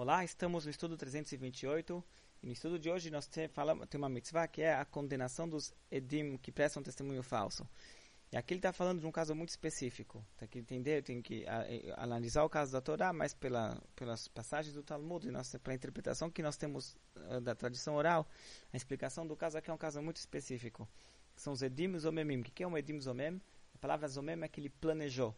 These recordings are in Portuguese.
Olá, estamos no estudo 328 e no estudo de hoje nós falamos, tem uma mitzvah que é a condenação dos edim que prestam testemunho falso. E aqui ele está falando de um caso muito específico. Tem que entender, tem que a, a, analisar o caso da Torá, mas pela, pelas passagens do Talmud e pela interpretação que nós temos uh, da tradição oral, a explicação do caso aqui é um caso muito específico. São os edim zomemim. O que é um edim zomem? A palavra zomem é que ele planejou.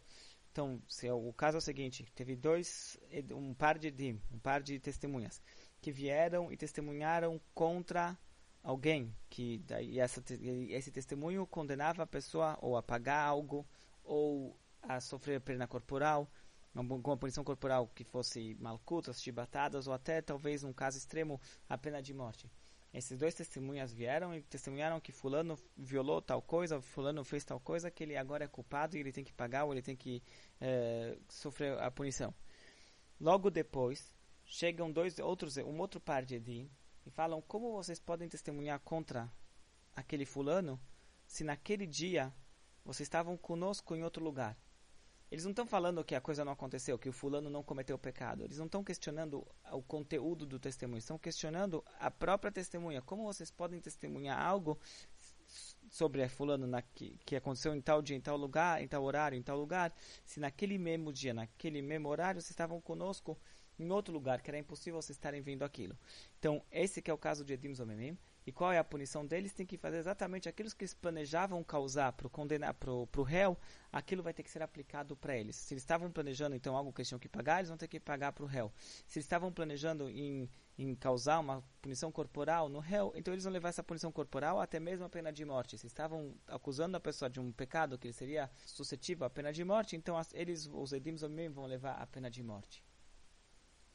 Então, se é o caso é o seguinte, teve dois, um par de edim, um par de testemunhas, que vieram e testemunharam contra alguém, que daí essa, esse testemunho condenava a pessoa ou a pagar algo, ou a sofrer pena corporal, uma, uma punição corporal que fosse malcutas, chibatadas, ou até, talvez, num caso extremo, a pena de morte. Esses dois testemunhas vieram e testemunharam que fulano violou tal coisa, fulano fez tal coisa, que ele agora é culpado e ele tem que pagar ou ele tem que é, sofrer a punição. Logo depois, chegam dois outros, um outro par de Edim e falam como vocês podem testemunhar contra aquele fulano se naquele dia vocês estavam conosco em outro lugar. Eles não estão falando que a coisa não aconteceu, que o fulano não cometeu o pecado. Eles não estão questionando o conteúdo do testemunho, estão questionando a própria testemunha. Como vocês podem testemunhar algo sobre fulano na, que, que aconteceu em tal dia, em tal lugar, em tal horário, em tal lugar, se naquele mesmo dia, naquele mesmo horário, vocês estavam conosco em outro lugar, que era impossível vocês estarem vendo aquilo. Então, esse que é o caso de Edim Zomemim. E qual é a punição deles? Tem que fazer exatamente aquilo que eles planejavam causar para o condenar para o réu, aquilo vai ter que ser aplicado para eles. Se eles estavam planejando então algo que tinham que pagar, eles vão ter que pagar para o réu. Se eles estavam planejando em, em causar uma punição corporal no réu, então eles vão levar essa punição corporal até mesmo a pena de morte. Se estavam acusando a pessoa de um pecado que seria suscetível à pena de morte, então eles, os Edim Zomim, vão levar a pena de morte.